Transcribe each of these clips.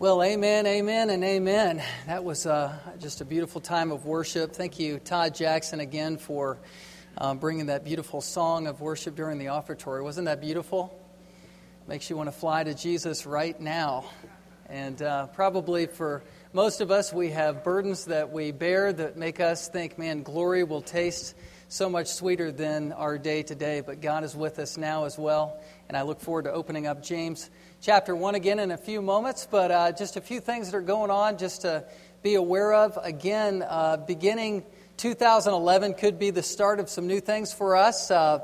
Well, amen, amen, and amen. That was uh, just a beautiful time of worship. Thank you, Todd Jackson, again for um, bringing that beautiful song of worship during the offertory. Wasn't that beautiful? Makes you want to fly to Jesus right now. And uh, probably for most of us, we have burdens that we bear that make us think, man, glory will taste so much sweeter than our day today. But God is with us now as well. And I look forward to opening up James chapter 1 again in a few moments, but uh, just a few things that are going on just to be aware of. Again, uh, beginning 2011 could be the start of some new things for us. Uh,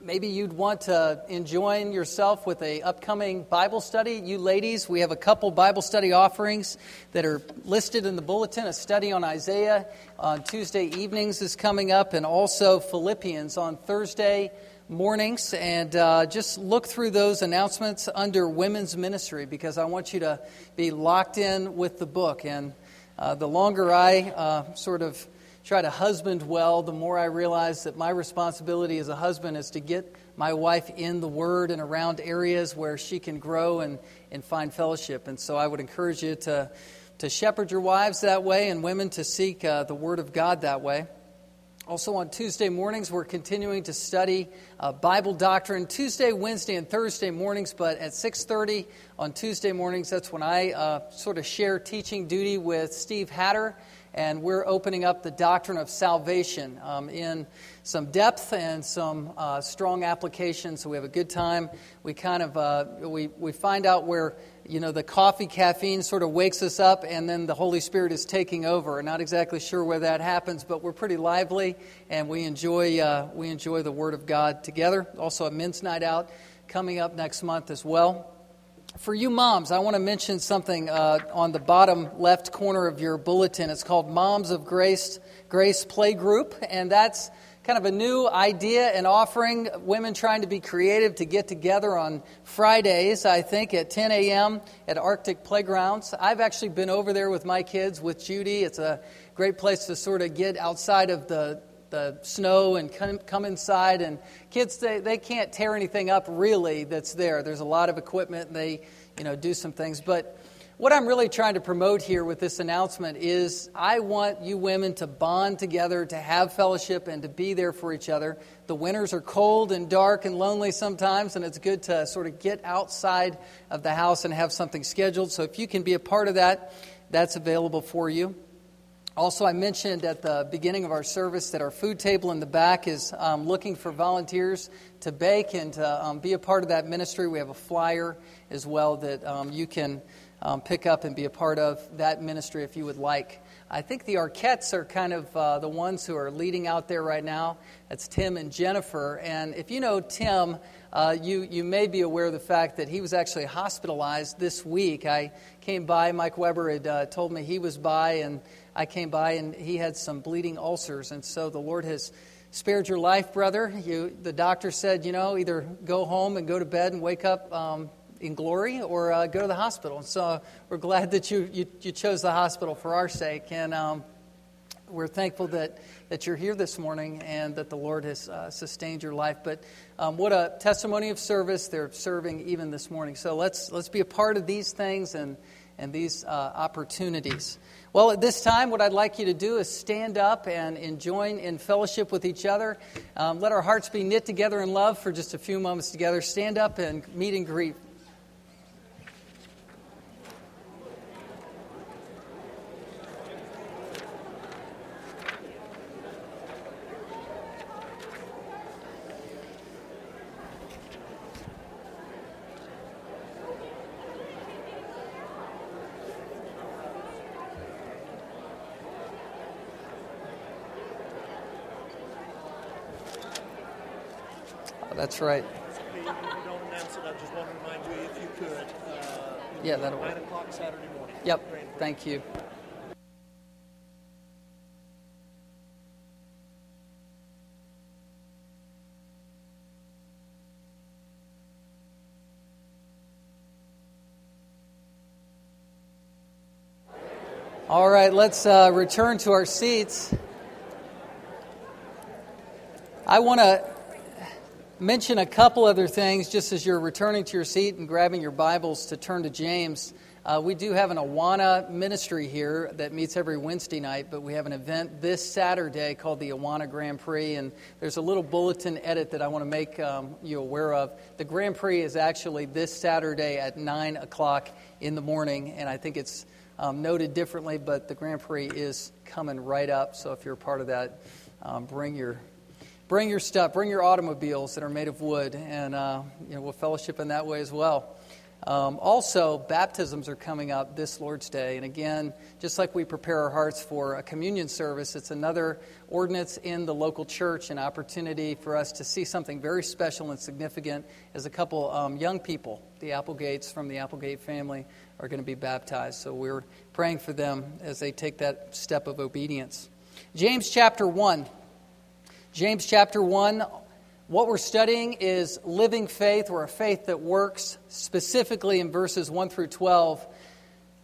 maybe you'd want to enjoy yourself with a upcoming Bible study. You ladies, we have a couple Bible study offerings that are listed in the bulletin. A study on Isaiah on Tuesday evenings is coming up, and also Philippians on Thursday mornings and uh, just look through those announcements under women's ministry because I want you to be locked in with the book. And uh, the longer I uh, sort of try to husband well, the more I realize that my responsibility as a husband is to get my wife in the Word and around areas where she can grow and, and find fellowship. And so I would encourage you to, to shepherd your wives that way and women to seek uh, the Word of God that way. Also on Tuesday mornings, we're continuing to study uh, Bible doctrine. Tuesday, Wednesday, and Thursday mornings, but at 6:30 on Tuesday mornings, that's when I uh, sort of share teaching duty with Steve Hatter, and we're opening up the doctrine of salvation um, in some depth and some uh, strong application. So we have a good time. We kind of uh, we we find out where you know, the coffee caffeine sort of wakes us up and then the Holy Spirit is taking over. Not exactly sure where that happens, but we're pretty lively and we enjoy, uh, we enjoy the Word of God together. Also, a men's night out coming up next month as well. For you moms, I want to mention something uh, on the bottom left corner of your bulletin. It's called Moms of Grace, Grace Play Group, and that's kind of a new idea and offering. Women trying to be creative to get together on Fridays, I think, at 10 a.m. at Arctic Playgrounds. I've actually been over there with my kids, with Judy. It's a great place to sort of get outside of the the snow and come, come inside and kids they, they can't tear anything up really that's there there's a lot of equipment they you know do some things but what I'm really trying to promote here with this announcement is I want you women to bond together, to have fellowship, and to be there for each other. The winters are cold and dark and lonely sometimes, and it's good to sort of get outside of the house and have something scheduled. So if you can be a part of that, that's available for you. Also, I mentioned at the beginning of our service that our food table in the back is um, looking for volunteers to bake and to um, be a part of that ministry. We have a flyer as well that um, you can um, pick up and be a part of that ministry if you would like. I think the Arquettes are kind of uh, the ones who are leading out there right now. That's Tim and Jennifer. And if you know Tim, uh, you, you may be aware of the fact that he was actually hospitalized this week. I came by, Mike Weber had uh, told me he was by, and I came by, and he had some bleeding ulcers. And so the Lord has spared your life, brother. You, the doctor said, you know, either go home and go to bed and wake up um, in glory or uh, go to the hospital. And so we're glad that you, you, you chose the hospital for our sake. And um, we're thankful that, that you're here this morning and that the Lord has uh, sustained your life. But um, what a testimony of service they're serving even this morning. So let's, let's be a part of these things and, and these uh, opportunities. Well, at this time, what I'd like you to do is stand up and, join in fellowship with each other. Um, let our hearts be knit together in love for just a few moments together. Stand up and meet and greet. That's right. yeah, that'll work. 9 o'clock Saturday morning. Yep, thank you. All right, let's uh, return to our seats. I want to mention a couple other things just as you're returning to your seat and grabbing your Bibles to turn to James. Uh, we do have an Awana ministry here that meets every Wednesday night, but we have an event this Saturday called the Awana Grand Prix, and there's a little bulletin edit that I want to make um, you aware of. The Grand Prix is actually this Saturday at 9 o'clock in the morning, and I think it's um, noted differently, but the Grand Prix is coming right up, so if you're a part of that, um, bring your bring your stuff, bring your automobiles that are made of wood, and uh, you know, we'll fellowship in that way as well. Um, also, baptisms are coming up this Lord's Day. And again, just like we prepare our hearts for a communion service, it's another ordinance in the local church, an opportunity for us to see something very special and significant as a couple um, young people, the Applegates from the Applegate family, are going to be baptized. So we're praying for them as they take that step of obedience. James chapter 1. James chapter 1 what we're studying is living faith, or a faith that works, specifically in verses 1 through 12,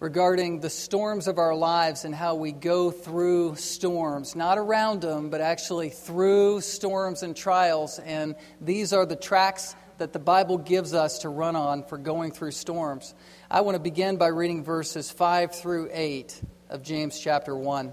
regarding the storms of our lives and how we go through storms, not around them, but actually through storms and trials. And these are the tracks that the Bible gives us to run on for going through storms. I want to begin by reading verses 5 through 8 of James chapter 1.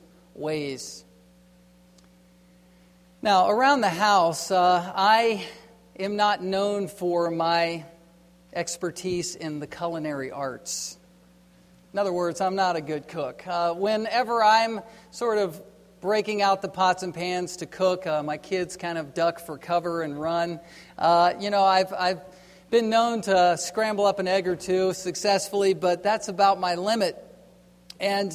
ways. Now, around the house, uh, I am not known for my expertise in the culinary arts. In other words, I'm not a good cook. Uh, whenever I'm sort of breaking out the pots and pans to cook, uh, my kids kind of duck for cover and run. Uh, you know, I've, I've been known to scramble up an egg or two successfully, but that's about my limit. And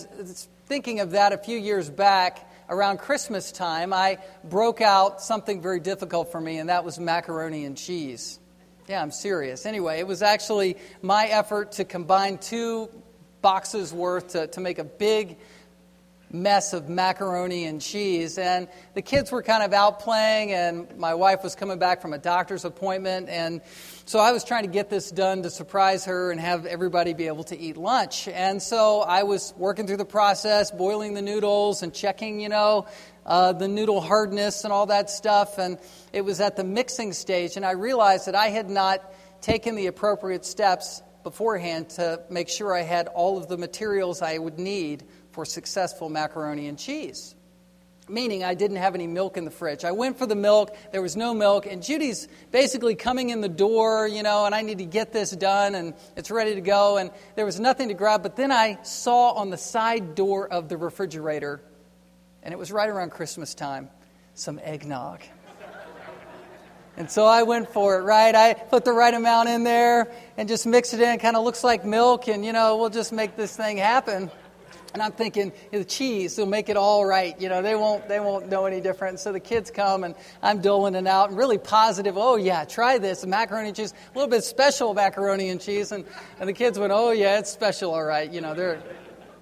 thinking of that a few years back, around Christmas time, I broke out something very difficult for me, and that was macaroni and cheese. Yeah, I'm serious. Anyway, it was actually my effort to combine two boxes worth to, to make a big mess of macaroni and cheese. And the kids were kind of out playing, and my wife was coming back from a doctor's appointment. And so I was trying to get this done to surprise her and have everybody be able to eat lunch. And so I was working through the process, boiling the noodles and checking, you know, uh, the noodle hardness and all that stuff. And it was at the mixing stage, and I realized that I had not taken the appropriate steps beforehand to make sure I had all of the materials I would need for successful macaroni and cheese. Meaning, I didn't have any milk in the fridge. I went for the milk, there was no milk, and Judy's basically coming in the door, you know, and I need to get this done, and it's ready to go, and there was nothing to grab. But then I saw on the side door of the refrigerator, and it was right around Christmas time, some eggnog. And so I went for it, right? I put the right amount in there and just mix it in. It kind of looks like milk, and, you know, we'll just make this thing happen. And I'm thinking the cheese will make it all right. You know, they won't they won't know any different. So the kids come and I'm doling it out and really positive. Oh yeah, try this macaroni and cheese, a little bit special macaroni and cheese. And, and the kids went, oh yeah, it's special, all right. You know, they're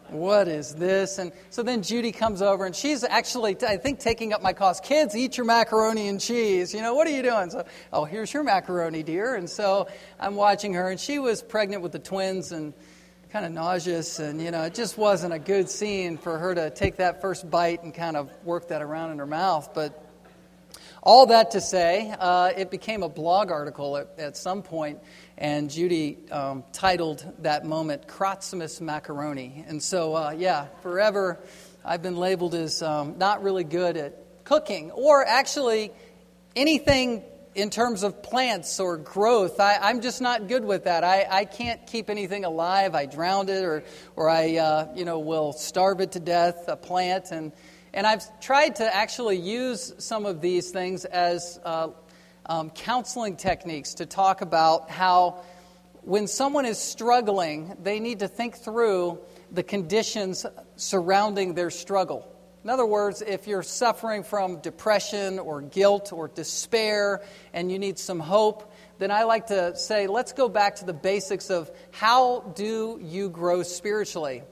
what is this? And so then Judy comes over and she's actually, I think, taking up my cause. Kids, eat your macaroni and cheese. You know, what are you doing? So, oh, here's your macaroni, dear. And so I'm watching her, and she was pregnant with the twins, and kind of nauseous, and you know, it just wasn't a good scene for her to take that first bite and kind of work that around in her mouth. But all that to say, uh, it became a blog article at, at some point, and Judy um, titled that moment "Crotzimus Macaroni." And so, uh, yeah, forever I've been labeled as um, not really good at cooking, or actually anything in terms of plants or growth, I, am just not good with that. I, I can't keep anything alive. I drown it or, or I uh, you know, will starve it to death, a plant. And, and I've tried to actually use some of these things as uh, um, counseling techniques to talk about how when someone is struggling, they need to think through the conditions surrounding their struggle. In other words, if you're suffering from depression or guilt or despair and you need some hope, then I like to say, let's go back to the basics of how do you grow spiritually?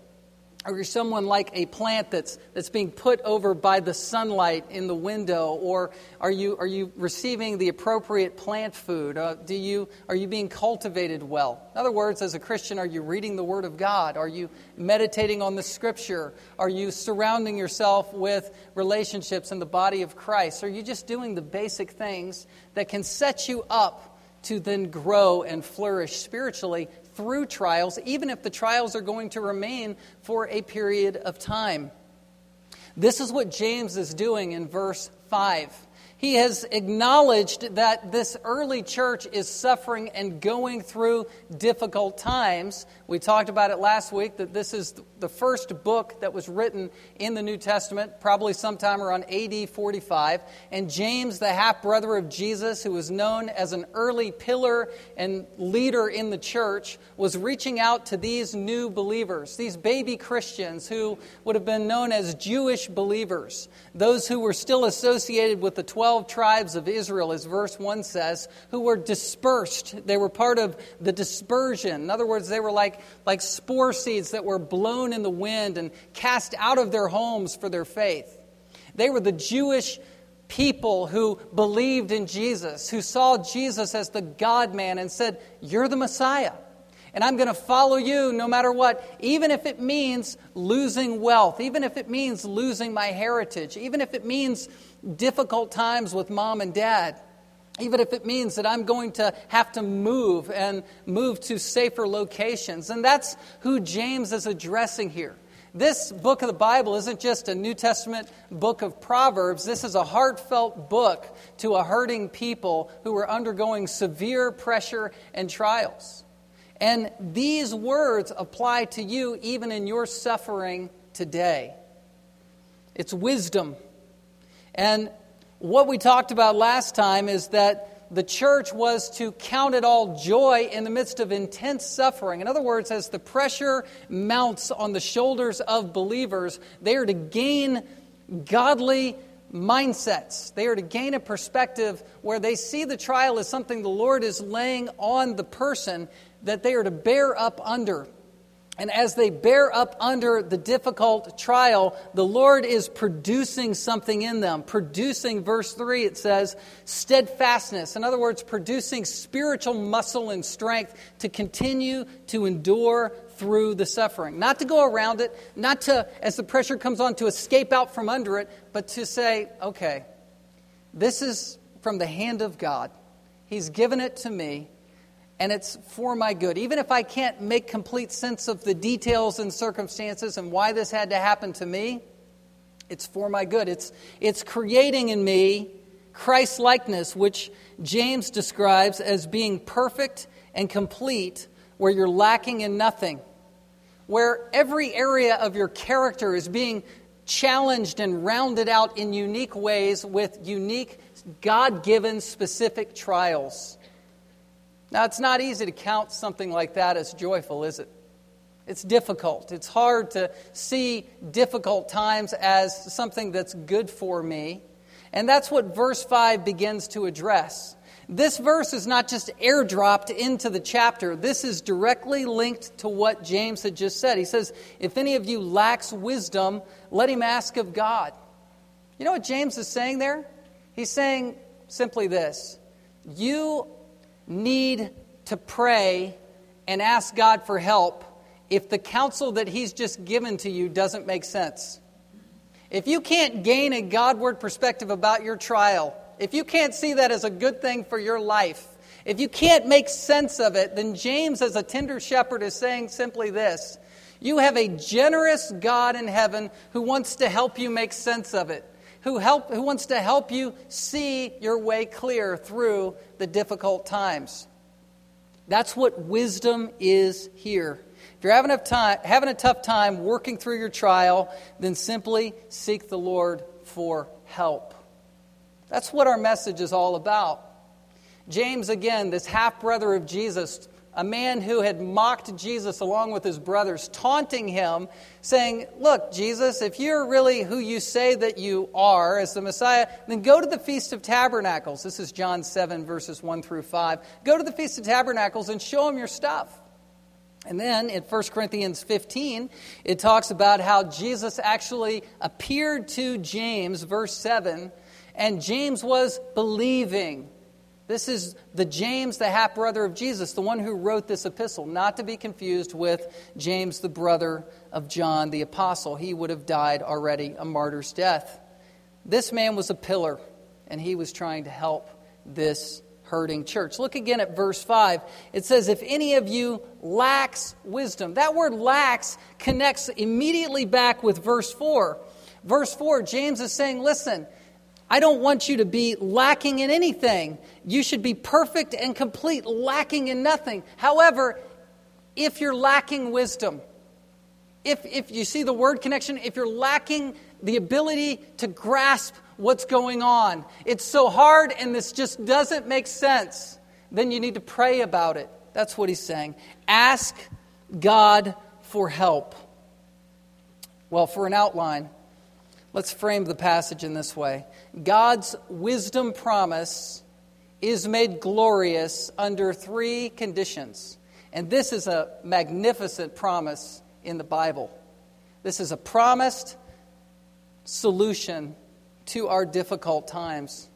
Are you someone like a plant that's, that's being put over by the sunlight in the window? Or are you, are you receiving the appropriate plant food? Uh, do you, are you being cultivated well? In other words, as a Christian, are you reading the Word of God? Are you meditating on the Scripture? Are you surrounding yourself with relationships in the body of Christ? Are you just doing the basic things that can set you up to then grow and flourish spiritually through trials, even if the trials are going to remain for a period of time. This is what James is doing in verse 5 he has acknowledged that this early church is suffering and going through difficult times. We talked about it last week that this is the first book that was written in the New Testament, probably sometime around AD 45. And James, the half brother of Jesus, who was known as an early pillar and leader in the church, was reaching out to these new believers, these baby Christians who would have been known as Jewish believers, those who were still associated with the 12 12 tribes of Israel, as verse 1 says, who were dispersed. They were part of the dispersion. In other words, they were like, like spore seeds that were blown in the wind and cast out of their homes for their faith. They were the Jewish people who believed in Jesus, who saw Jesus as the God man and said, You're the Messiah. And I'm going to follow you no matter what, even if it means losing wealth, even if it means losing my heritage, even if it means difficult times with mom and dad, even if it means that I'm going to have to move and move to safer locations. And that's who James is addressing here. This book of the Bible isn't just a New Testament book of Proverbs. This is a heartfelt book to a hurting people who are undergoing severe pressure and trials. And these words apply to you even in your suffering today. It's wisdom and what we talked about last time is that the church was to count it all joy in the midst of intense suffering. In other words, as the pressure mounts on the shoulders of believers, they are to gain godly mindsets. They are to gain a perspective where they see the trial as something the Lord is laying on the person that they are to bear up under. And as they bear up under the difficult trial, the Lord is producing something in them. Producing, verse 3, it says, steadfastness. In other words, producing spiritual muscle and strength to continue to endure through the suffering. Not to go around it, not to, as the pressure comes on, to escape out from under it, but to say, okay, this is from the hand of God. He's given it to me and it's for my good. Even if I can't make complete sense of the details and circumstances and why this had to happen to me, it's for my good. It's, it's creating in me Christ likeness, which James describes as being perfect and complete, where you're lacking in nothing, where every area of your character is being challenged and rounded out in unique ways with unique, God given, specific trials. Now, it's not easy to count something like that as joyful, is it? It's difficult. It's hard to see difficult times as something that's good for me. And that's what verse 5 begins to address. This verse is not just airdropped into the chapter. This is directly linked to what James had just said. He says, If any of you lacks wisdom, let him ask of God. You know what James is saying there? He's saying simply this You need to pray and ask God for help if the counsel that He's just given to you doesn't make sense. If you can't gain a Godward perspective about your trial, if you can't see that as a good thing for your life, if you can't make sense of it, then James, as a tender shepherd, is saying simply this You have a generous God in heaven who wants to help you make sense of it who, help, who wants to help you see your way clear through the difficult times. That's what wisdom is here. If you're having a, time, having a tough time working through your trial, then simply seek the Lord for help. That's what our message is all about. James, again, this half brother of Jesus, a man who had mocked Jesus along with his brothers, taunting him, saying, Look, Jesus, if you're really who you say that you are as the Messiah, then go to the Feast of Tabernacles. This is John 7, verses 1 through 5. Go to the Feast of Tabernacles and show him your stuff. And then in 1 Corinthians 15, it talks about how Jesus actually appeared to James, verse 7, and James was believing. This is the James, the half brother of Jesus, the one who wrote this epistle, not to be confused with James, the brother of John the apostle. He would have died already a martyr's death. This man was a pillar, and he was trying to help this hurting church. Look again at verse 5. It says, If any of you lacks wisdom, that word lacks connects immediately back with verse 4. Verse 4, James is saying, Listen, I don't want you to be lacking in anything. You should be perfect and complete, lacking in nothing. However, if you're lacking wisdom, if, if you see the word connection, if you're lacking the ability to grasp what's going on, it's so hard and this just doesn't make sense, then you need to pray about it. That's what he's saying. Ask God for help. Well, for an outline, let's frame the passage in this way God's wisdom promise is made glorious under three conditions. And this is a magnificent promise in the Bible. This is a promised solution to our difficult times.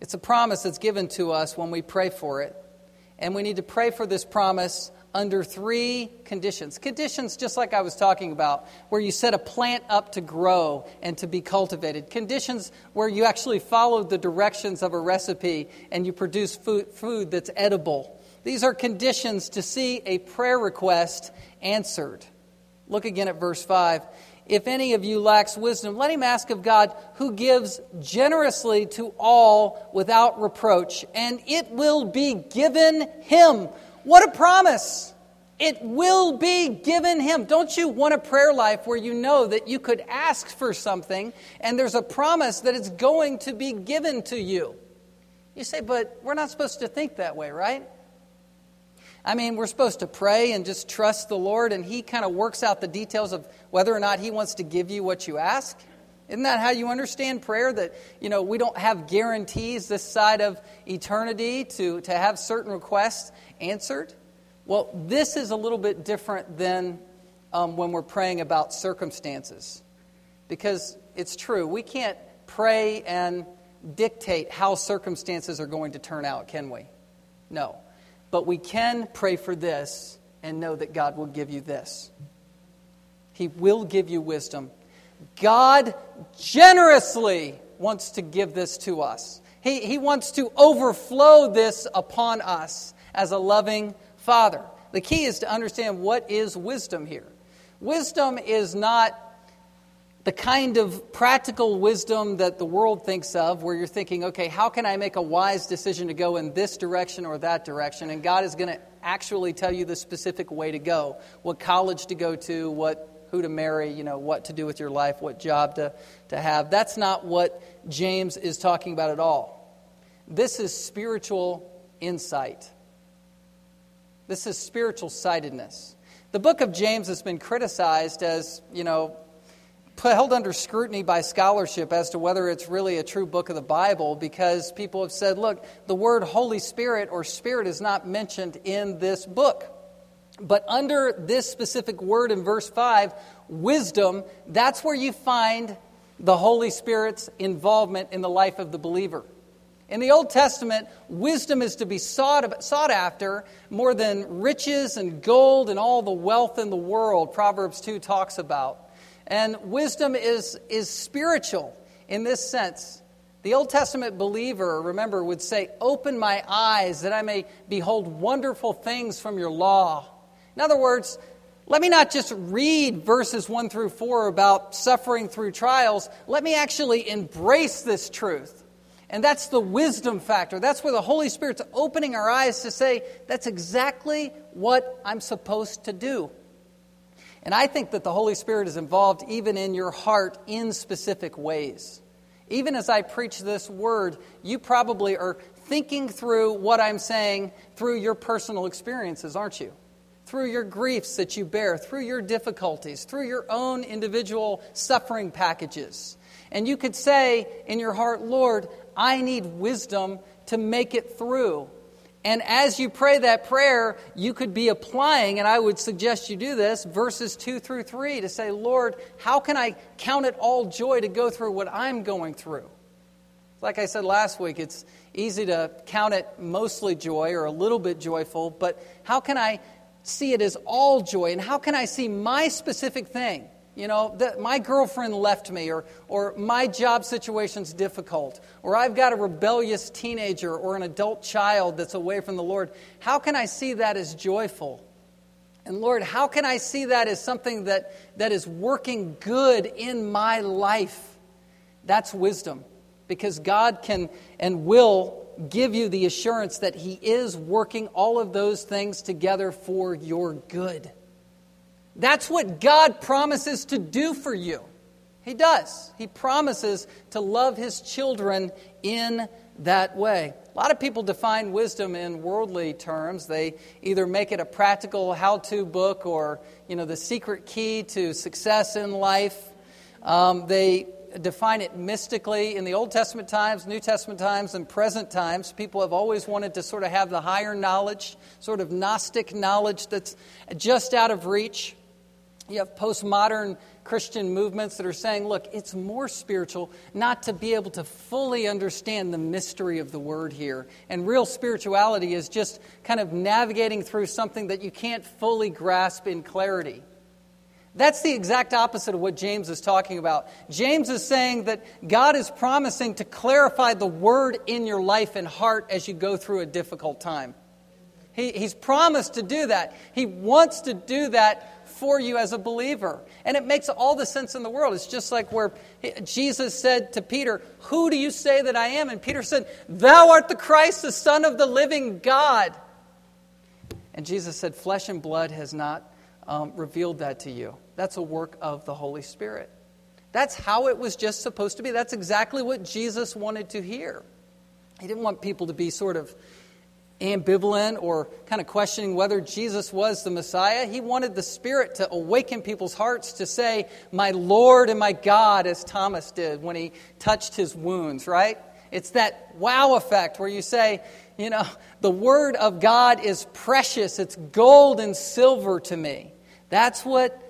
It's a promise that's given to us when we pray for it. And we need to pray for this promise under three conditions. Conditions, just like I was talking about, where you set a plant up to grow and to be cultivated. Conditions where you actually follow the directions of a recipe and you produce food, food that's edible. These are conditions to see a prayer request answered. Look again at verse 5. If any of you lacks wisdom, let him ask of God, who gives generously to all without reproach, and it will be given him. What a promise! It will be given him. Don't you want a prayer life where you know that you could ask for something and there's a promise that it's going to be given to you? You say, but we're not supposed to think that way, right? I mean, we're supposed to pray and just trust the Lord, and He kind of works out the details of whether or not He wants to give you what you ask. Isn't that how you understand prayer? That, you know, we don't have guarantees this side of eternity to, to have certain requests answered? Well, this is a little bit different than um, when we're praying about circumstances. Because it's true, we can't pray and dictate how circumstances are going to turn out, can we? No. But we can pray for this and know that God will give you this. He will give you wisdom. God generously wants to give this to us. He, he wants to overflow this upon us as a loving Father. The key is to understand what is wisdom here. Wisdom is not the kind of practical wisdom that the world thinks of, where you're thinking, okay, how can I make a wise decision to go in this direction or that direction? And God is going to actually tell you the specific way to go, what college to go to, what who to marry, you know, what to do with your life, what job to, to have. That's not what James is talking about at all. This is spiritual insight. This is spiritual sightedness. The book of James has been criticized as, you know, held under scrutiny by scholarship as to whether it's really a true book of the Bible because people have said, look, the word Holy Spirit or Spirit is not mentioned in this book. But under this specific word in verse 5, wisdom, that's where you find the Holy Spirit's involvement in the life of the believer. In the Old Testament, wisdom is to be sought, sought after more than riches and gold and all the wealth in the world, Proverbs 2 talks about. And wisdom is, is spiritual in this sense. The Old Testament believer, remember, would say, Open my eyes that I may behold wonderful things from your law. In other words, let me not just read verses 1 through 4 about suffering through trials. Let me actually embrace this truth. And that's the wisdom factor. That's where the Holy Spirit's opening our eyes to say, that's exactly what I'm supposed to do. And I think that the Holy Spirit is involved even in your heart in specific ways. Even as I preach this word, you probably are thinking through what I'm saying through your personal experiences, aren't you? Through your griefs that you bear, through your difficulties, through your own individual suffering packages. And you could say in your heart, Lord, I need wisdom to make it through. And as you pray that prayer, you could be applying, and I would suggest you do this, verses 2 through 3 to say, Lord, how can I count it all joy to go through what I'm going through? Like I said last week, it's easy to count it mostly joy or a little bit joyful, but how can I see it as all joy? And how can I see my specific thing? You know, that my girlfriend left me, or, or my job situation's difficult, or I've got a rebellious teenager or an adult child that's away from the Lord. How can I see that as joyful? And Lord, how can I see that as something that, that is working good in my life? That's wisdom, because God can and will give you the assurance that He is working all of those things together for your good. That's what God promises to do for you. He does. He promises to love his children in that way. A lot of people define wisdom in worldly terms. They either make it a practical how to book or, you know, the secret key to success in life. Um, they define it mystically in the Old Testament times, New Testament times, and present times. People have always wanted to sort of have the higher knowledge, sort of Gnostic knowledge that's just out of reach. You have postmodern Christian movements that are saying, look, it's more spiritual not to be able to fully understand the mystery of the word here. And real spirituality is just kind of navigating through something that you can't fully grasp in clarity. That's the exact opposite of what James is talking about. James is saying that God is promising to clarify the word in your life and heart as you go through a difficult time. He, he's promised to do that. He wants to do that for you as a believer. And it makes all the sense in the world. It's just like where Jesus said to Peter, Who do you say that I am? And Peter said, Thou art the Christ, the Son of the living God. And Jesus said, Flesh and blood has not um, revealed that to you. That's a work of the Holy Spirit. That's how it was just supposed to be. That's exactly what Jesus wanted to hear. He didn't want people to be sort of ambivalent or kind of questioning whether Jesus was the Messiah. He wanted the Spirit to awaken people's hearts to say, My Lord and my God, as Thomas did when he touched his wounds, right? It's that wow effect where you say, you know, the Word of God is precious, it's gold and silver to me. That's what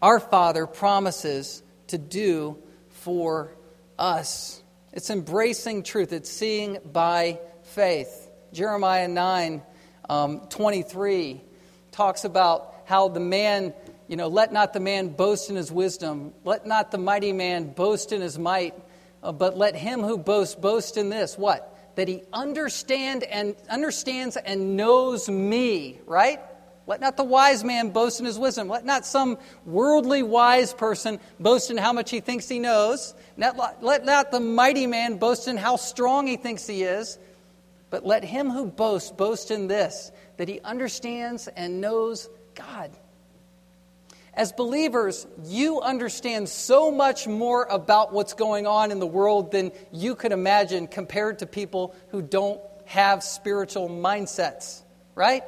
our Father promises to do for us. It's embracing truth, it's seeing by faith. Jeremiah 9 um, 23 talks about how the man, you know, let not the man boast in his wisdom, let not the mighty man boast in his might, uh, but let him who boasts boast in this what? That he understand and understands and knows me, right? Let not the wise man boast in his wisdom. Let not some worldly wise person boast in how much he thinks he knows. Let, let not the mighty man boast in how strong he thinks he is. But let him who boasts boast in this, that he understands and knows God. As believers, you understand so much more about what's going on in the world than you could imagine compared to people who don't have spiritual mindsets, right?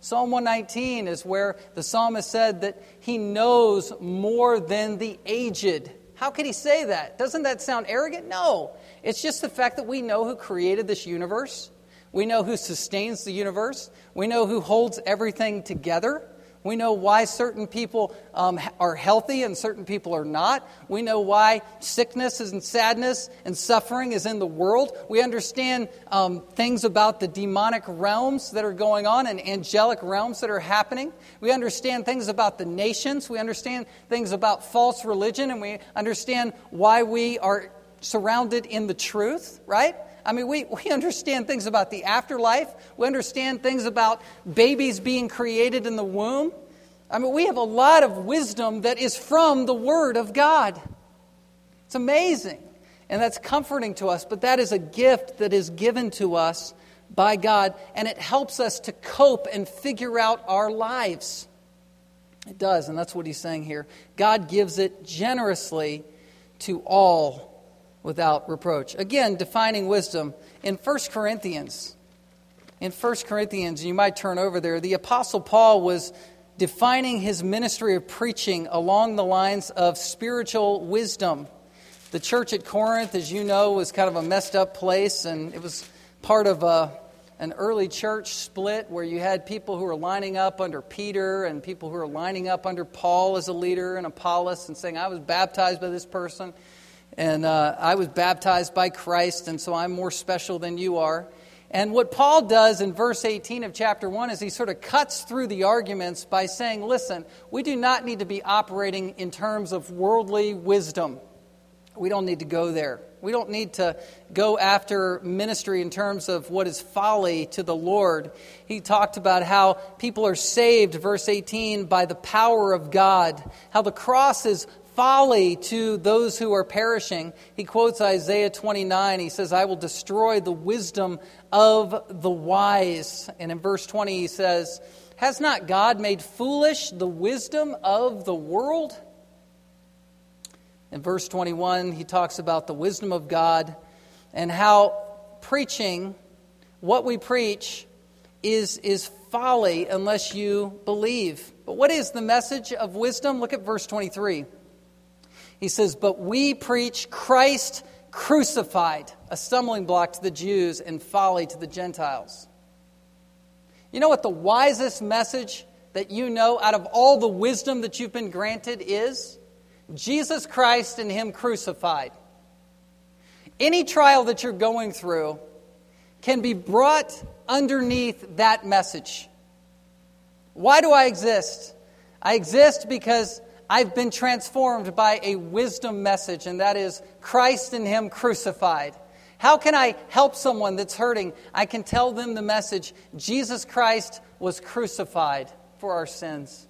Psalm 119 is where the psalmist said that he knows more than the aged. How could he say that? Doesn't that sound arrogant? No. It's just the fact that we know who created this universe. We know who sustains the universe. We know who holds everything together. We know why certain people um, are healthy and certain people are not. We know why sickness and sadness and suffering is in the world. We understand um, things about the demonic realms that are going on and angelic realms that are happening. We understand things about the nations. We understand things about false religion, and we understand why we are surrounded in the truth, right? I mean, we, we understand things about the afterlife. We understand things about babies being created in the womb. I mean, we have a lot of wisdom that is from the Word of God. It's amazing. And that's comforting to us, but that is a gift that is given to us by God, and it helps us to cope and figure out our lives. It does, and that's what he's saying here. God gives it generously to all without reproach. Again, defining wisdom in 1 Corinthians. In 1 Corinthians, you might turn over there, the Apostle Paul was defining his ministry of preaching along the lines of spiritual wisdom. The church at Corinth, as you know, was kind of a messed up place, and it was part of a, an early church split where you had people who were lining up under Peter and people who were lining up under Paul as a leader and Apollos and saying, I was baptized by this person, and uh, I was baptized by Christ, and so I'm more special than you are. And what Paul does in verse 18 of chapter 1 is he sort of cuts through the arguments by saying, listen, we do not need to be operating in terms of worldly wisdom. We don't need to go there. We don't need to go after ministry in terms of what is folly to the Lord. He talked about how people are saved, verse 18, by the power of God, how the cross is folly to those who are perishing. He quotes Isaiah 29. He says, I will destroy the wisdom of the wise. And in verse 20, he says, Has not God made foolish the wisdom of the world? In verse 21, he talks about the wisdom of God and how preaching, what we preach, is, is folly unless you believe. But what is the message of wisdom? Look at verse 23. He says, But we preach Christ crucified, a stumbling block to the Jews and folly to the Gentiles. You know what the wisest message that you know out of all the wisdom that you've been granted is? Jesus Christ and Him crucified. Any trial that you're going through can be brought underneath that message. Why do I exist? I exist because I've been transformed by a wisdom message, and that is Christ and Him crucified. How can I help someone that's hurting? I can tell them the message Jesus Christ was crucified for our sins.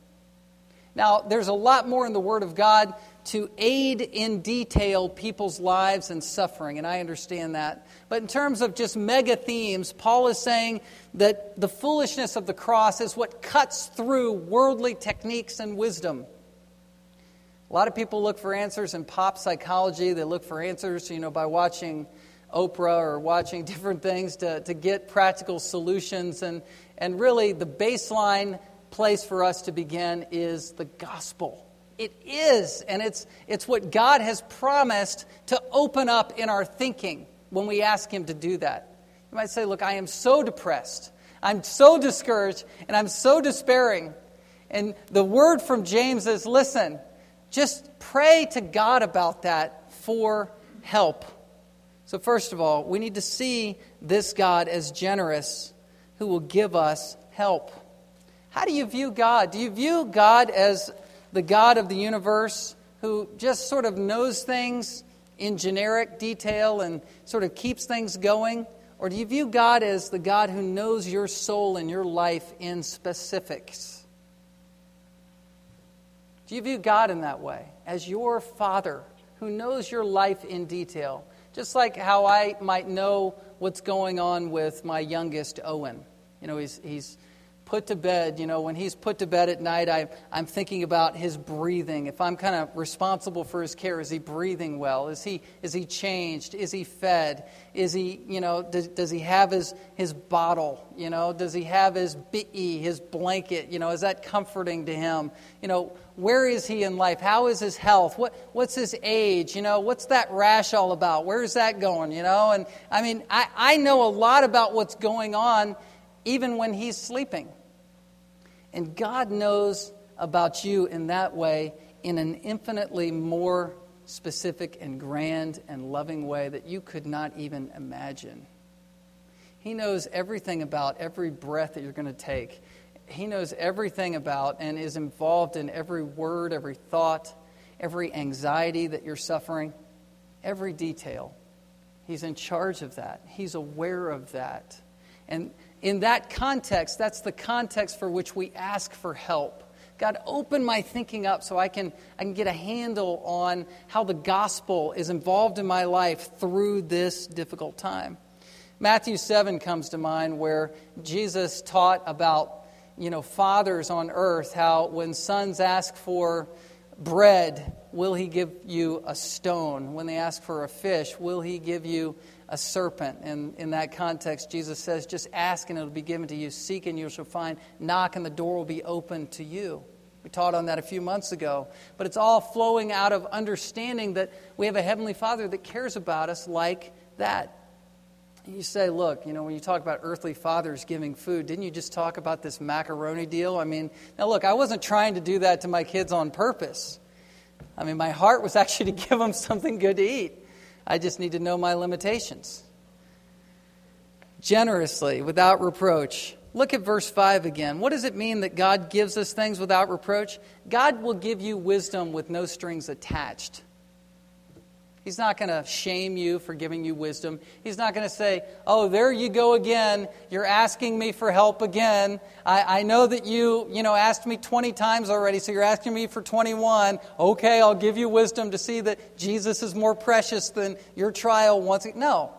Now, there's a lot more in the Word of God to aid in detail people's lives and suffering, and I understand that. But in terms of just mega themes, Paul is saying that the foolishness of the cross is what cuts through worldly techniques and wisdom. A lot of people look for answers in pop psychology. They look for answers, you know, by watching Oprah or watching different things to, to get practical solutions. And, and really, the baseline place for us to begin is the gospel. It is, and it's, it's what God has promised to open up in our thinking when we ask Him to do that. You might say, Look, I am so depressed, I'm so discouraged, and I'm so despairing. And the word from James is listen, just pray to God about that for help. So, first of all, we need to see this God as generous who will give us help. How do you view God? Do you view God as the God of the universe who just sort of knows things in generic detail and sort of keeps things going? Or do you view God as the God who knows your soul and your life in specifics? You view God in that way, as your Father who knows your life in detail? Just like how I might know what's going on with my youngest, Owen. You know, he's, he's put to bed, you know, when he's put to bed at night, I, I'm thinking about his breathing. If I'm kind of responsible for his care, is he breathing well? Is he, is he changed? Is he fed? Is he, you know, does, does he have his, his bottle? You know, does he have his BE, his blanket? You know, is that comforting to him? You know, where is he in life? How is his health? What, what's his age? You know, what's that rash all about? Where's that going? You know, and I mean, I, I know a lot about what's going on even when he's sleeping. And God knows about you in that way in an infinitely more specific and grand and loving way that you could not even imagine. He knows everything about every breath that you're going to take. He knows everything about and is involved in every word, every thought, every anxiety that you're suffering, every detail. He's in charge of that. He's aware of that. And in that context, that's the context for which we ask for help. God, open my thinking up so I can, I can get a handle on how the gospel is involved in my life through this difficult time. Matthew 7 comes to mind where Jesus taught about, you know, fathers on earth, how when sons ask for bread, will he give you a stone? When they ask for a fish, will he give you a serpent? And in that context, Jesus says, just ask and it'll be given to you. Seek and you shall find. Knock and the door will be opened to you. We taught on that a few months ago. But it's all flowing out of understanding that we have a Heavenly Father that cares about us like that. You say, look, you know, when you talk about earthly fathers giving food, didn't you just talk about this macaroni deal? I mean, now look, I wasn't trying to do that to my kids on purpose. I mean, my heart was actually to give them something good to eat. I just need to know my limitations. Generously, without reproach. Look at verse 5 again. What does it mean that God gives us things without reproach? God will give you wisdom with no strings attached. He's not going to shame you for giving you wisdom. He's not going to say, Oh, there you go again. You're asking me for help again. I, I know that you, you know, asked me 20 times already, so you're asking me for 21. Okay, I'll give you wisdom to see that Jesus is more precious than your trial once. No.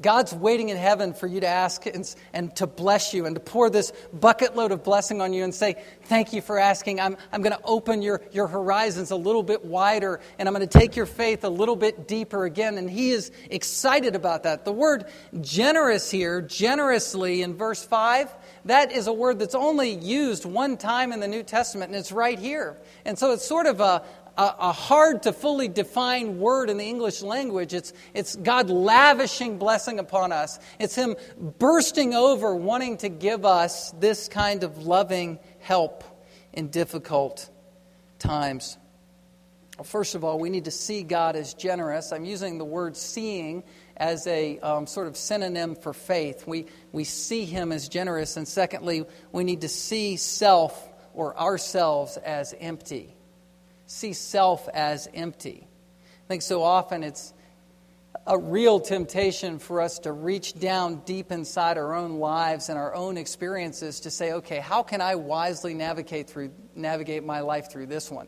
God's waiting in heaven for you to ask and, and, to bless you and to pour this bucket load of blessing on you and say, Thank you for asking. I'm, I'm going to open your, your horizons a little bit wider and I'm going to take your faith a little bit deeper again. And He is excited about that. The word generous here, generously in verse 5, that is a word that's only used one time in the New Testament and it's right here. And so it's sort of a, a, a, hard to fully define word in the English language. It's, it's God lavishing blessing upon us, it's Him bursting over, wanting to give us this kind of loving help in difficult times. Well, first of all, we need to see God as generous. I'm using the word seeing as a um, sort of synonym for faith. We, we see Him as generous. And secondly, we need to see self or ourselves as empty see self as empty. I think so often it's a real temptation for us to reach down deep inside our own lives and our own experiences to say, okay, how can I wisely navigate through navigate my life through this one?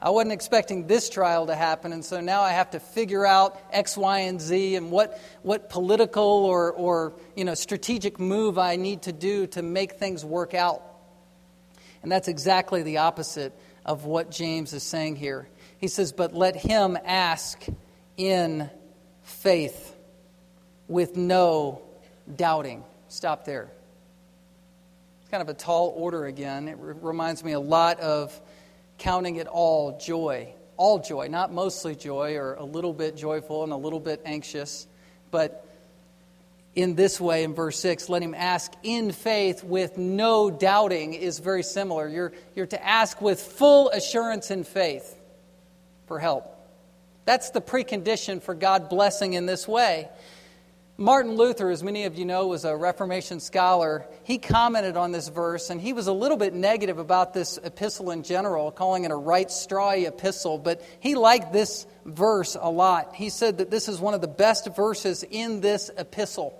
I wasn't expecting this trial to happen, and so now I have to figure out X, Y, and Z and what, what political or, or you know, strategic move I need to do to make things work out. And that's exactly the opposite of what James is saying here. He says, But let him ask in faith with no doubting. Stop there. It's kind of a tall order again. It re- reminds me a lot of counting it all joy. All joy, not mostly joy or a little bit joyful and a little bit anxious, but in this way in verse 6 let him ask in faith with no doubting is very similar you're, you're to ask with full assurance in faith for help that's the precondition for god blessing in this way Martin Luther, as many of you know, was a Reformation scholar. He commented on this verse, and he was a little bit negative about this epistle in general, calling it a right strawy epistle, but he liked this verse a lot. He said that this is one of the best verses in this epistle.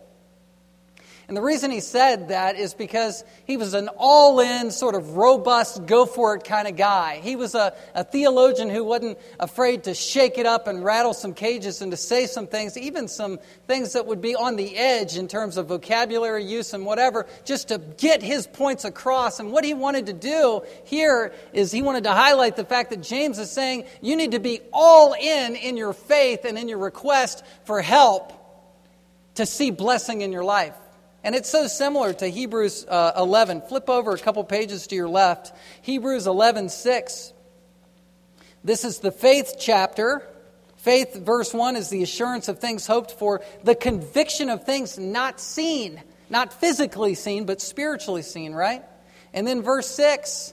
And the reason he said that is because he was an all in, sort of robust, go for it kind of guy. He was a, a, theologian who wasn't afraid to shake it up and rattle some cages and to say some things, even some things that would be on the edge in terms of vocabulary use and whatever, just to get his points across. And what he wanted to do here is he wanted to highlight the fact that James is saying you need to be all in in your faith and in your request for help to see blessing in your life. And it's so similar to Hebrews uh, 11. Flip over a couple pages to your left. Hebrews 11, 6. This is the faith chapter. Faith, verse 1, is the assurance of things hoped for, the conviction of things not seen, not physically seen, but spiritually seen, right? And then verse 6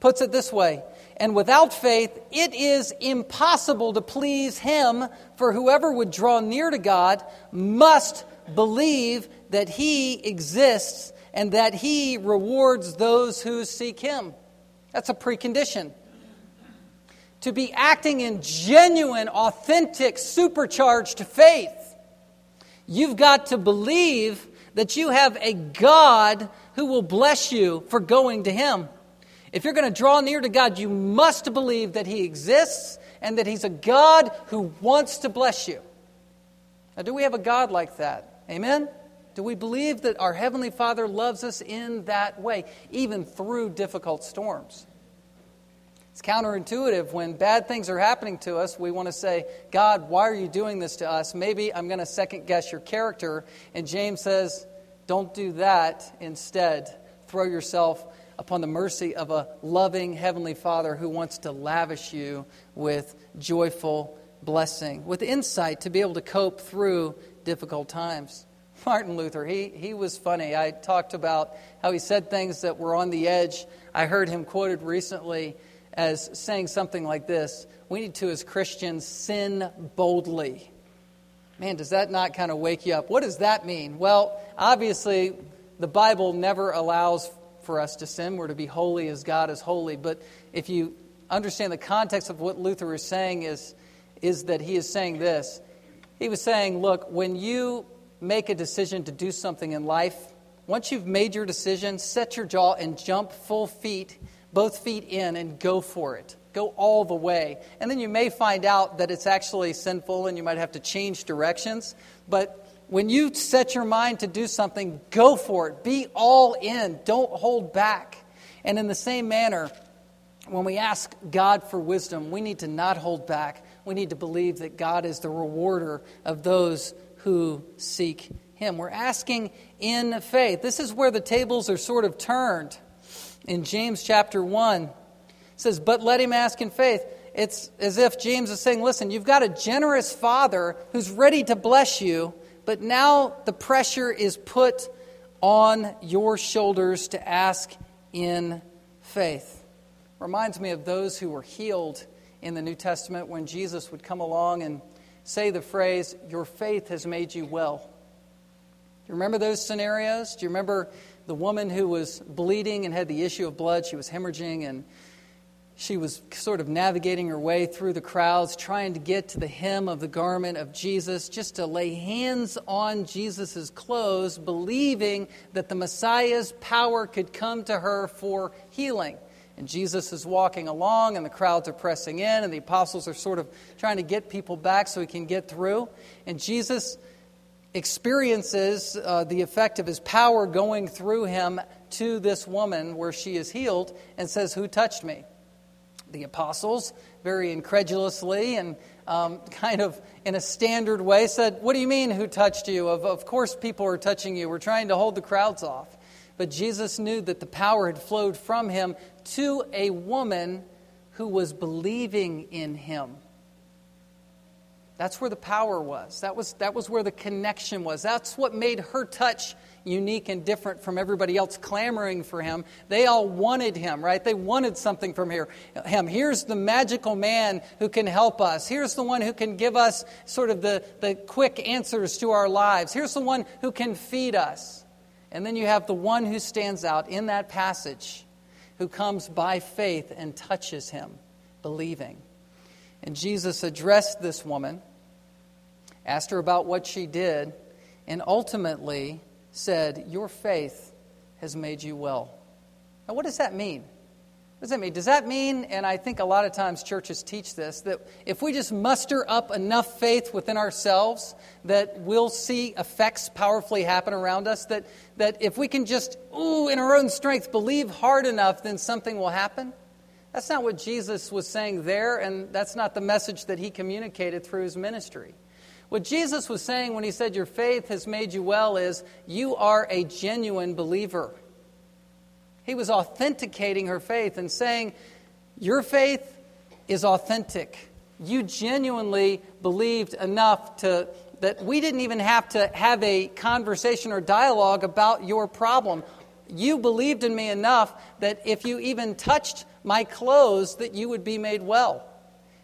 puts it this way And without faith, it is impossible to please Him, for whoever would draw near to God must believe that He exists and that He rewards those who seek Him. That's a precondition. To be acting in genuine, authentic, supercharged faith, you've got to believe that you have a God who will bless you for going to Him. If you're going to draw near to God, you must believe that He exists and that He's a God who wants to bless you. Now, do we have a God like that? Amen? Do we believe that our Heavenly Father loves us in that way, even through difficult storms? It's counterintuitive. When bad things are happening to us, we want to say, God, why are you doing this to us? Maybe I'm going to second guess your character. And James says, don't do that. Instead, throw yourself upon the mercy of a loving Heavenly Father who wants to lavish you with joyful blessing, with insight to be able to cope through difficult times. Martin Luther, he, he was funny. I talked about how he said things that were on the edge. I heard him quoted recently as saying something like this We need to, as Christians, sin boldly. Man, does that not kind of wake you up? What does that mean? Well, obviously, the Bible never allows for us to sin. We're to be holy as God is holy. But if you understand the context of what Luther is saying, is, is that he is saying this. He was saying, look, when you make a decision to do something in life, once you've made your decision, set your jaw and jump full feet, both feet in, and go for it. Go all the way. And then you may find out that it's actually sinful and you might have to change directions. But when you set your mind to do something, go for it. Be all in. Don't hold back. And in the same manner, when we ask God for wisdom, we need to not hold back. We need to believe that God is the rewarder of those who seek him. We're asking in faith. This is where the tables are sort of turned. In James chapter 1, it says, But let him ask in faith. It's as if James is saying, Listen, you've got a generous father who's ready to bless you, but now the pressure is put on your shoulders to ask in faith. Reminds me of those who were healed in the New Testament when Jesus would come along and say the phrase, Your faith has made you well. Do you remember those scenarios? Do you remember the woman who was bleeding and had the issue of blood? She was hemorrhaging and she was sort of navigating her way through the crowds, trying to get to the hem of the garment of Jesus, just to lay hands on Jesus' clothes, believing that the Messiah's power could come to her for healing. And Jesus is walking along, and the crowds are pressing in, and the apostles are sort of trying to get people back so he can get through. And Jesus experiences uh, the effect of his power going through him to this woman where she is healed and says, Who touched me? The apostles, very incredulously and um, kind of in a standard way, said, What do you mean, who touched you? Of, of course, people are touching you. We're trying to hold the crowds off. But Jesus knew that the power had flowed from him to a woman who was believing in him. That's where the power was. That was, that was where the connection was. That's what made her touch unique and different from everybody else clamoring for him. They all wanted him, right? They wanted something from here, him. Here's the magical man who can help us. Here's the one who can give us sort of the, the quick answers to our lives. Here's the one who can feed us. And then you have the one who stands out in that passage who comes by faith and touches him, believing. And Jesus addressed this woman, asked her about what she did, and ultimately said, Your faith has made you well. Now, what does that mean? What does that mean? Does that mean, and I think a lot of times churches teach this, that if we just muster up enough faith within ourselves, that we'll see effects powerfully happen around us? That, that if we can just, ooh, in our own strength, believe hard enough, then something will happen? That's not what Jesus was saying there, and that's not the message that he communicated through his ministry. What Jesus was saying when he said, Your faith has made you well, is you are a genuine believer. He was authenticating her faith and saying, Your faith is authentic. You genuinely believed enough to that we didn't even have to have a conversation or dialogue about your problem. You believed in me enough that if you even touched my clothes that you would be made well.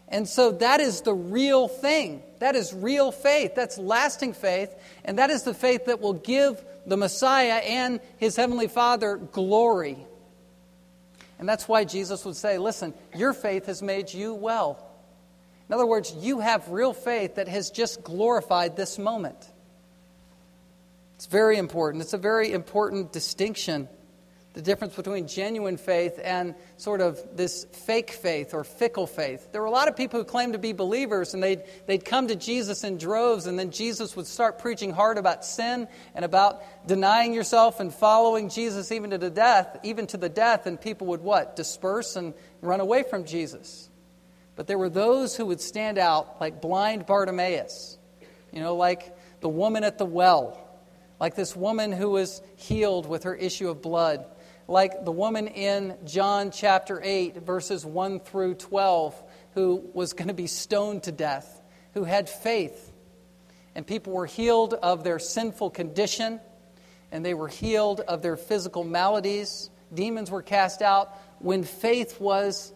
And so that is the real thing. That is real faith. That's lasting faith. And that is the faith that will give the Messiah and his heavenly Father glory. And that's why Jesus would say, Listen, your faith has made you well. In other words, you have real faith that has just glorified this moment. It's very important. It's a very important distinction the difference between genuine faith and sort of this fake faith or fickle faith. There were a lot of people who claimed to be believers, and they'd, they'd come to Jesus in droves, and then Jesus would start preaching hard about sin and about denying yourself and following Jesus even to the death, even to the death, and people would what? Disperse and run away from Jesus. But there were those who would stand out like blind Bartimaeus, you know, like the woman at the well, like this woman who was healed with her issue of blood like the woman in John chapter 8, verses 1 through 12, who was going to be stoned to death, who had faith. And people were healed of their sinful condition, and they were healed of their physical maladies. Demons were cast out when faith was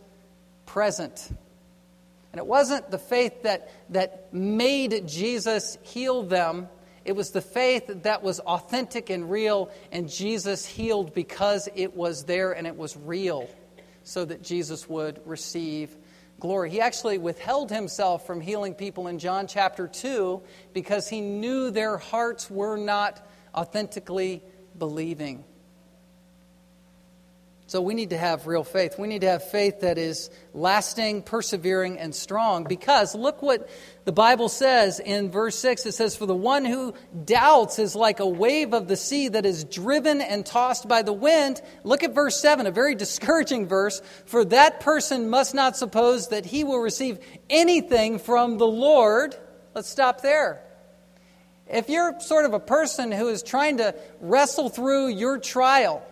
present. And it wasn't the faith that, that made Jesus heal them it was the faith that was authentic and real, and Jesus healed because it was there and it was real, so that Jesus would receive glory. He actually withheld himself from healing people in John chapter 2 because he knew their hearts were not authentically believing. So we need to have real faith. We need to have faith that is lasting, persevering, and strong. Because look what the Bible says in verse 6 it says, For the one who doubts is like a wave of the sea that is driven and tossed by the wind. Look at verse 7, a very discouraging verse. For that person must not suppose that he will receive anything from the Lord. Let's stop there. If you're sort of a person who is trying to wrestle through your trial,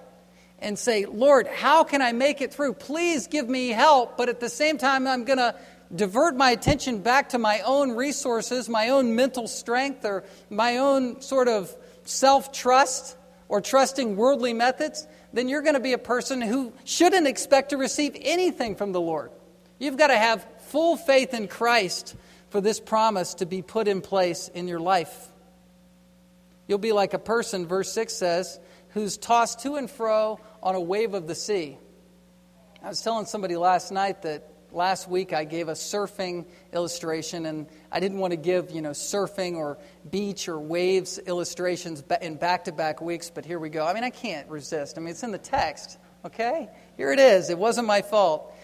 and say, Lord, how can I make it through? Please give me help. But at the same time, I'm going to divert my attention back to my own resources, my own mental strength, or my own sort of self trust or trusting worldly methods, then you're going to be a person who shouldn't expect to receive anything from the Lord. You've got to have full faith in Christ for this promise to be put in place in your life. You'll be like a person, verse 6 says, who's tossed to and fro on a wave of the sea. I was telling somebody last night that last week I gave a surfing illustration, and I didn't want to give, you know, surfing or beach or waves illustrations in back to back weeks, but here we go. I mean, I can't resist. I mean, it's in the text, okay? Here it is. It wasn't my fault.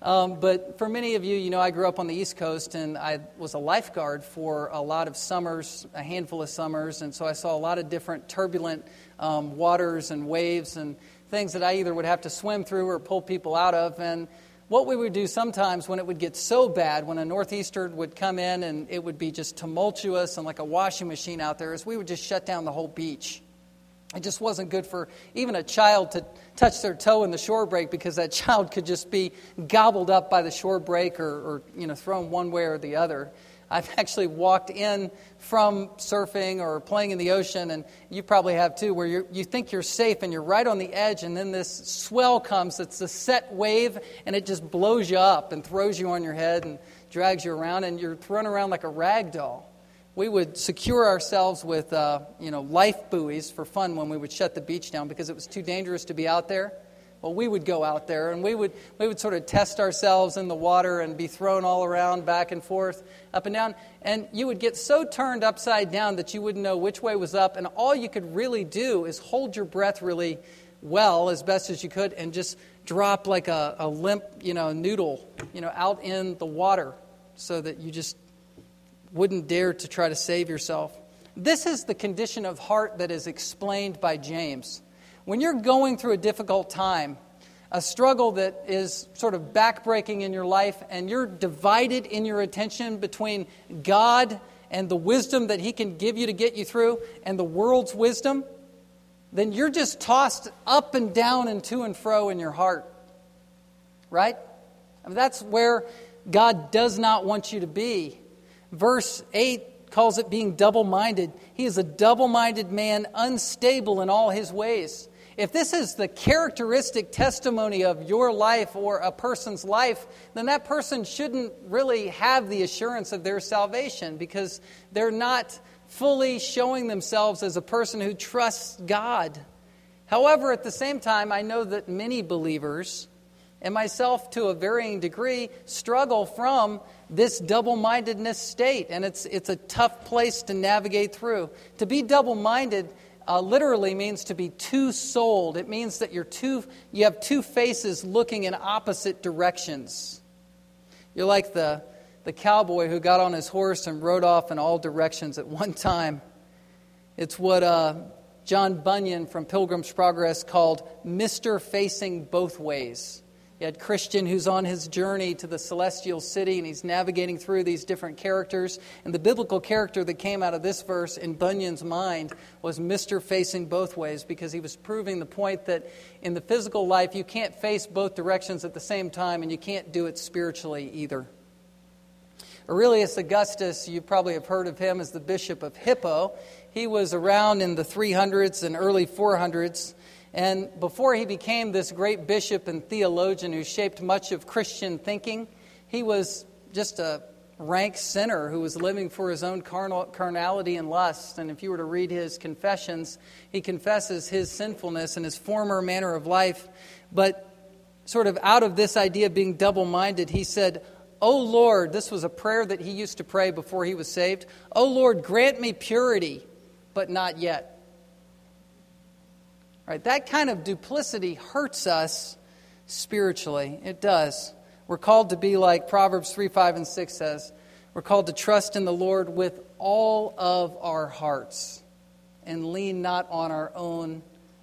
Um, but for many of you, you know, I grew up on the East Coast and I was a lifeguard for a lot of summers, a handful of summers, and so I saw a lot of different turbulent um, waters and waves and things that I either would have to swim through or pull people out of. And what we would do sometimes when it would get so bad, when a northeaster would come in and it would be just tumultuous and like a washing machine out there, is we would just shut down the whole beach. It just wasn't good for even a child to touch their toe in the shore break because that child could just be gobbled up by the shore break or, or you know, thrown one way or the other. I've actually walked in from surfing or playing in the ocean, and you probably have too, where you you think you're safe and you're right on the edge, and then this swell comes. It's a set wave, and it just blows you up and throws you on your head and drags you around, and you're thrown around like a rag doll. We would secure ourselves with uh, you know, life buoys for fun when we would shut the beach down because it was too dangerous to be out there well, we would go out there and we would, we would sort of test ourselves in the water and be thrown all around, back and forth, up and down. And you would get so turned upside down that you wouldn't know which way was up. And all you could really do is hold your breath really well as best as you could and just drop like a, a limp, you know, noodle, you know, out in the water so that you just wouldn't dare to try to save yourself. This is the condition of heart that is explained by James. When you're going through a difficult time, a struggle that is sort of backbreaking in your life, and you're divided in your attention between God and the wisdom that He can give you to get you through and the world's wisdom, then you're just tossed up and down and to and fro in your heart. Right? I mean, that's where God does not want you to be. Verse 8 calls it being double minded. He is a double minded man, unstable in all his ways. If this is the characteristic testimony of your life or a person's life, then that person shouldn't really have the assurance of their salvation because they're not fully showing themselves as a person who trusts God. However, at the same time, I know that many believers, and myself to a varying degree, struggle from this double mindedness state, and it's, it's a tough place to navigate through. To be double minded uh, literally means to be two souled. It means that you're two, you have two faces looking in opposite directions. You're like the, the cowboy who got on his horse and rode off in all directions at one time. It's what uh, John Bunyan from Pilgrim's Progress called Mr. Facing Both Ways. Had Christian who's on his journey to the celestial city and he's navigating through these different characters. And the biblical character that came out of this verse in Bunyan's mind was Mr. Facing Both Ways because he was proving the point that in the physical life you can't face both directions at the same time and you can't do it spiritually either. Aurelius Augustus, you probably have heard of him as the Bishop of Hippo. He was around in the 300s and early 400s. And before he became this great bishop and theologian who shaped much of Christian thinking, he was just a rank sinner who was living for his own carnal, carnality and lust. And if you were to read his confessions, he confesses his sinfulness and his former manner of life. But sort of out of this idea of being double minded, he said, Oh Lord, this was a prayer that he used to pray before he was saved. Oh Lord, grant me purity, but not yet. Right? That kind of duplicity hurts us spiritually. It does. We're called to be like Proverbs 3 5 and 6 says. We're called to trust in the Lord with all of our hearts and lean not on our own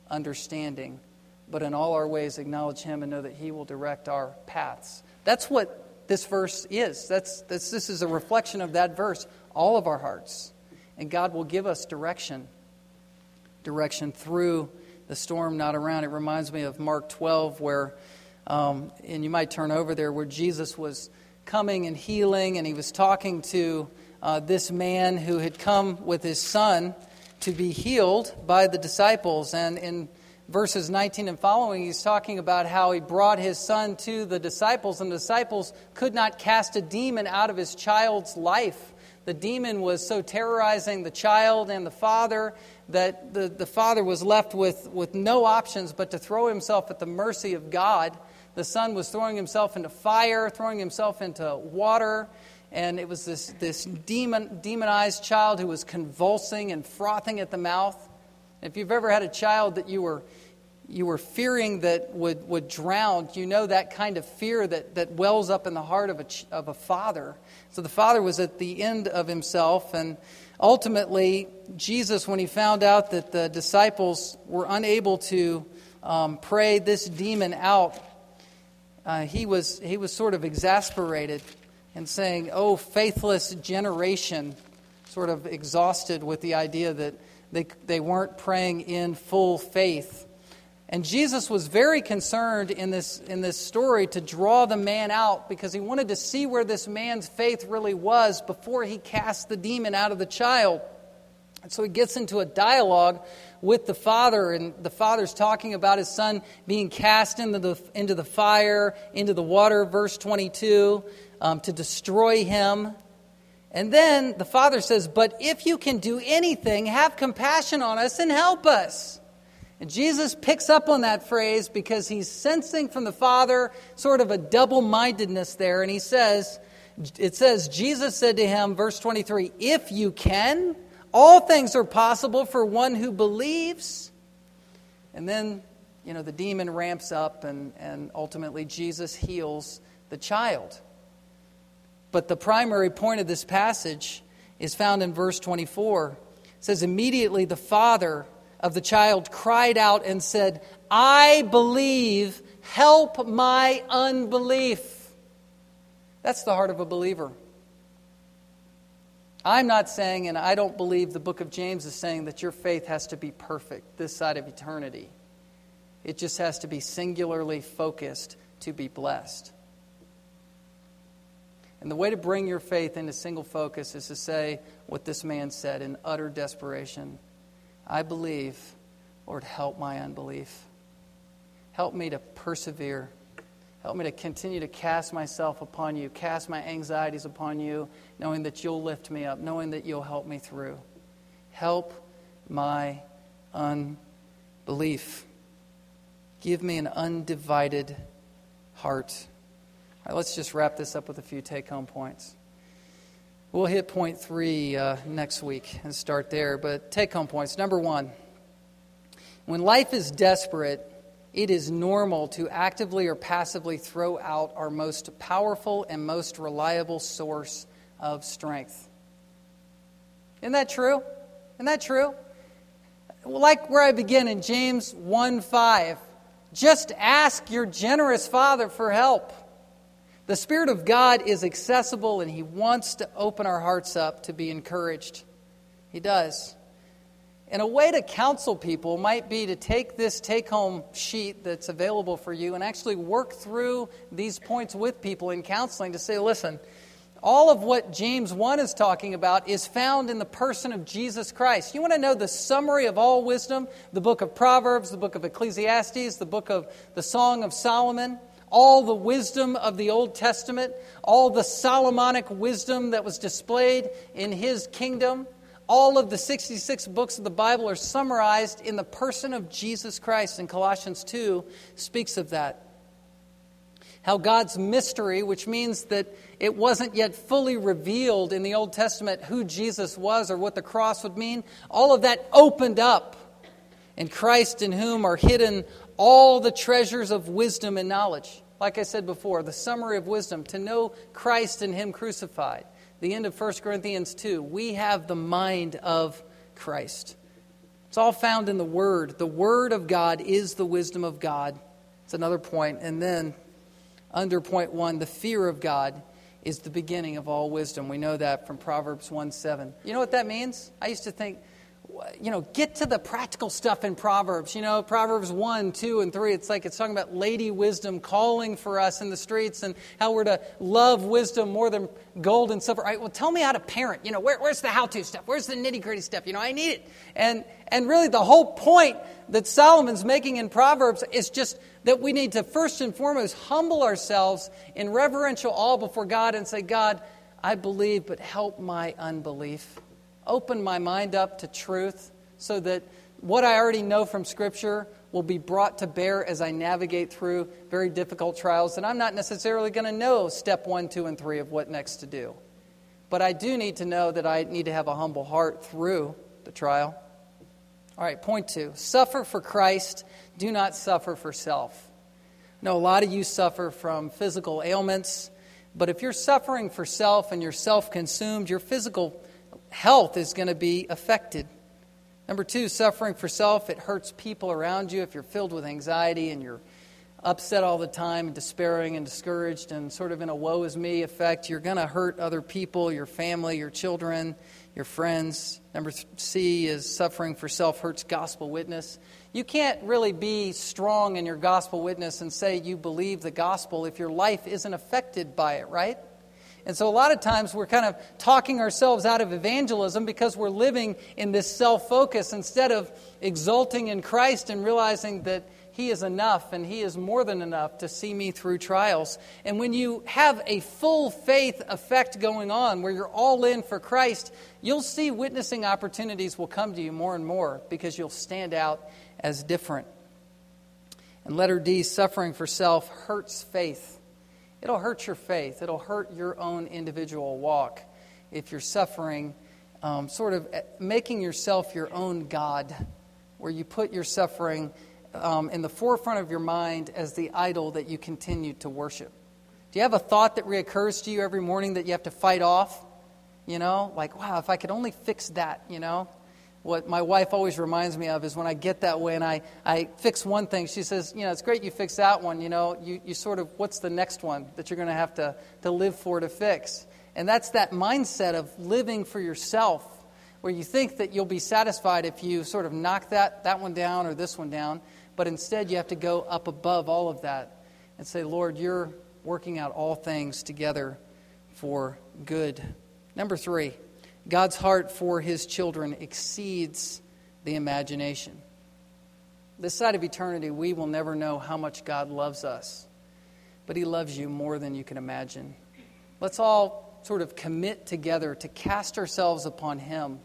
understanding, but in all our ways acknowledge Him and know that He will direct our paths. That's what this verse is. That's, that's, this is a reflection of that verse, all of our hearts. And God will give us direction, direction through the storm not around. It reminds me of Mark 12, where, um, and you might turn over there, where Jesus was coming and healing, and he was talking to uh, this man who had come with his son to be healed by the disciples. And in verses 19 and following, he's talking about how he brought his son to the disciples, and the disciples could not cast a demon out of his child's life. The demon was so terrorizing the child and the father that the, the father was left with, with no options but to throw himself at the mercy of God. The son was throwing himself into fire, throwing himself into water, and it was this, this demon, demonized child who was convulsing and frothing at the mouth. If you've ever had a child that you were, you were fearing that would, would drown, you know that kind of fear that, that wells up in the heart of a, of a father. So the father was at the end of himself, and ultimately, Jesus, when he found out that the disciples were unable to um, pray this demon out, uh, he, was, he was sort of exasperated and saying, Oh, faithless generation, sort of exhausted with the idea that they, they weren't praying in full faith. And Jesus was very concerned in this, in this story to draw the man out because he wanted to see where this man's faith really was before he cast the demon out of the child. And so he gets into a dialogue with the father, and the father's talking about his son being cast into the, into the fire, into the water, verse 22, um, to destroy him. And then the father says, But if you can do anything, have compassion on us and help us. And Jesus picks up on that phrase because he's sensing from the Father sort of a double mindedness there. And he says, it says, Jesus said to him, verse 23, If you can, all things are possible for one who believes. And then, you know, the demon ramps up and, and ultimately Jesus heals the child. But the primary point of this passage is found in verse 24. It says, Immediately the Father of the child cried out and said, I believe, help my unbelief. That's the heart of a believer. I'm not saying, and I don't believe the book of James is saying that your faith has to be perfect this side of eternity. It just has to be singularly focused to be blessed. And the way to bring your faith into single focus is to say what this man said in utter desperation I believe, Lord, help my unbelief. Help me to persevere. Help me to continue to cast myself upon you, cast my anxieties upon you, knowing that you'll lift me up, knowing that you'll help me through. Help my unbelief. Give me an undivided heart. All right, let's just wrap this up with a few take home points. We'll hit point three uh, next week and start there. But take home points. Number one, When life is desperate, it is normal to actively or passively throw out our most powerful and most reliable source of strength. Isn't that true? Isn't that true? Like where I begin in James 1 5. Just ask your generous Father for help. The Spirit of God is accessible and He wants to open our hearts up to be encouraged. He does. And a way to counsel people might be to take this take home sheet that's available for you and actually work through these points with people in counseling to say, listen, all of what James 1 is talking about is found in the person of Jesus Christ. You want to know the summary of all wisdom? The book of Proverbs, the book of Ecclesiastes, the book of the Song of Solomon, all the wisdom of the Old Testament, all the Solomonic wisdom that was displayed in his kingdom. All of the 66 books of the Bible are summarized in the person of Jesus Christ, and Colossians 2 speaks of that how God's mystery, which means that it wasn't yet fully revealed in the Old Testament who Jesus was or what the cross would mean, all of that opened up. In Christ, in whom are hidden all the treasures of wisdom and knowledge. Like I said before, the summary of wisdom to know Christ and Him crucified. The end of 1 Corinthians 2. We have the mind of Christ. It's all found in the Word. The Word of God is the wisdom of God. It's another point. And then under point one, the fear of God is the beginning of all wisdom. We know that from Proverbs 1 7. You know what that means? I used to think, you know, get to the practical stuff in Proverbs. You know, Proverbs 1, 2, and 3, it's like it's talking about lady wisdom calling for us in the streets and how we're to love wisdom more than gold and silver. All right, well, tell me how to parent. You know, where, where's the how to stuff? Where's the nitty gritty stuff? You know, I need it. And, and really, the whole point that Solomon's making in Proverbs is just that we need to first and foremost humble ourselves in reverential awe before God and say, God, I believe, but help my unbelief. Open my mind up to truth so that what I already know from Scripture will be brought to bear as I navigate through very difficult trials. And I'm not necessarily going to know step one, two, and three of what next to do. But I do need to know that I need to have a humble heart through the trial. All right, point two suffer for Christ, do not suffer for self. No, a lot of you suffer from physical ailments, but if you're suffering for self and you're self consumed, your physical health is going to be affected. Number two, suffering for self, it hurts people around you. If you're filled with anxiety and you're upset all the time and despairing and discouraged and sort of in a woe is me effect, you're going to hurt other people, your family, your children your friends. Number C is suffering for self hurts gospel witness. You can't really be strong in your gospel witness and say you believe the gospel if your life isn't affected by it, right? And so a lot of times we're kind of talking ourselves out of evangelism because we're living in this self focus instead of exulting in Christ and realizing that he is enough and He is more than enough to see me through trials. And when you have a full faith effect going on where you're all in for Christ, you'll see witnessing opportunities will come to you more and more because you'll stand out as different. And letter D, suffering for self hurts faith. It'll hurt your faith, it'll hurt your own individual walk if you're suffering, um, sort of eh, making yourself your own God, where you put your suffering um, in the forefront of your mind as the idol that you continue to worship? Do you have a thought that reoccurs to you every morning that you have to fight off? You know, like, wow, if I could only fix that, you know? What my wife always reminds me of is when I get that way and I, I fix one thing, she says, you know, it's great you fix that one, you know, you, you sort of, what's the next one that you're going to have to, to live for to fix? And that's that mindset of living for yourself, where you think that you'll be satisfied if you sort of knock that, that one down or this one down. But instead, you have to go up above all of that and say, Lord, you're working out all things together for good. Number three, God's heart for his children exceeds the imagination. This side of eternity, we will never know how much God loves us, but he loves you more than you can imagine. Let's all sort of commit together to cast ourselves upon him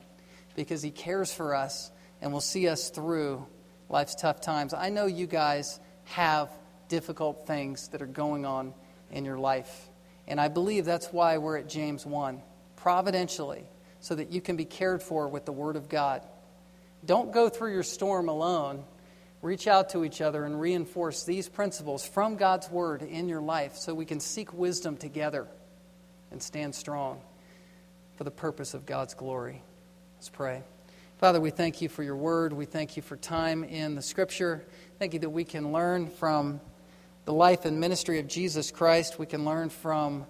because he cares for us and will see us through life's tough times. I know you guys have difficult things that are going on in your life. And I believe that's why we're at James 1, providentially, so that you can be cared for with the Word of God. Don't go through your storm alone. reach out to each other and reinforce these principles from God's Word in your life so we can seek wisdom together and stand strong for the purpose of God's glory. Let's pray. Father, we thank you for your Word. We thank you for time in the Scripture. Thank you that we can learn from the life and ministry of Jesus Christ. We can learn from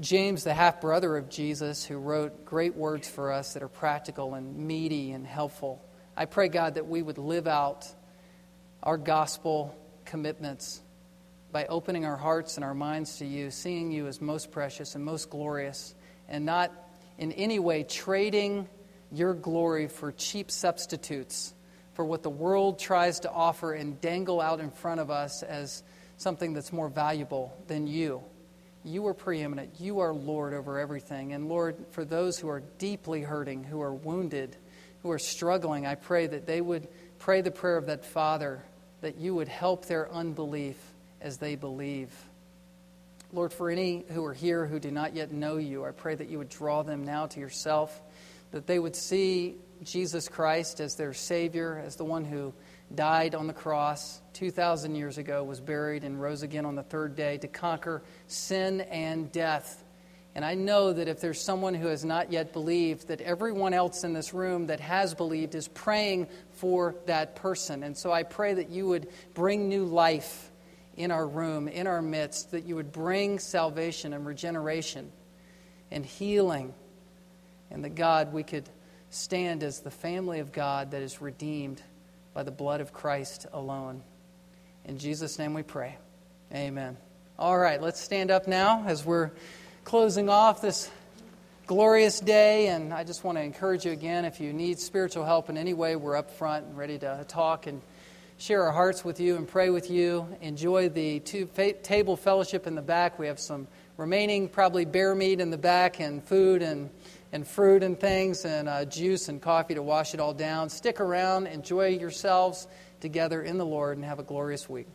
James, the half brother of Jesus, who wrote great words for us that are practical and meaty and helpful. I pray, God, that we would live out our gospel commitments by opening our hearts and our minds to you, seeing you as most precious and most glorious, and not in any way trading your glory for cheap substitutes for what the world tries to offer and dangle out in front of us as something that's more valuable than you. You are preeminent. You are Lord over everything. And Lord, for those who are deeply hurting, who are wounded, who are struggling, I pray that they would pray the prayer of that Father, that you would help their unbelief as they believe. Lord, for any who are here who do not yet know you, I pray that you would draw them now to yourself, that they would see Jesus Christ as their Savior, as the one who died on the cross 2,000 years ago, was buried, and rose again on the third day to conquer sin and death. And I know that if there's someone who has not yet believed, that everyone else in this room that has believed is praying for that person. And so I pray that you would bring new life in our room, in our midst, that you would bring salvation and regeneration and healing, and that God, we could stand as the family of God that is redeemed by the blood of Christ alone. In Jesus' name we pray. Amen. All right, let's stand up now as we're closing off this glorious day. And I just want to encourage you again if you need spiritual help in any way, we're up front and ready to talk and share our hearts with you and pray with you. Enjoy the two table fellowship in the back. We have some remaining, probably bear meat in the back, and food and, and fruit and things, and uh, juice and coffee to wash it all down. Stick around, enjoy yourselves together in the Lord, and have a glorious week.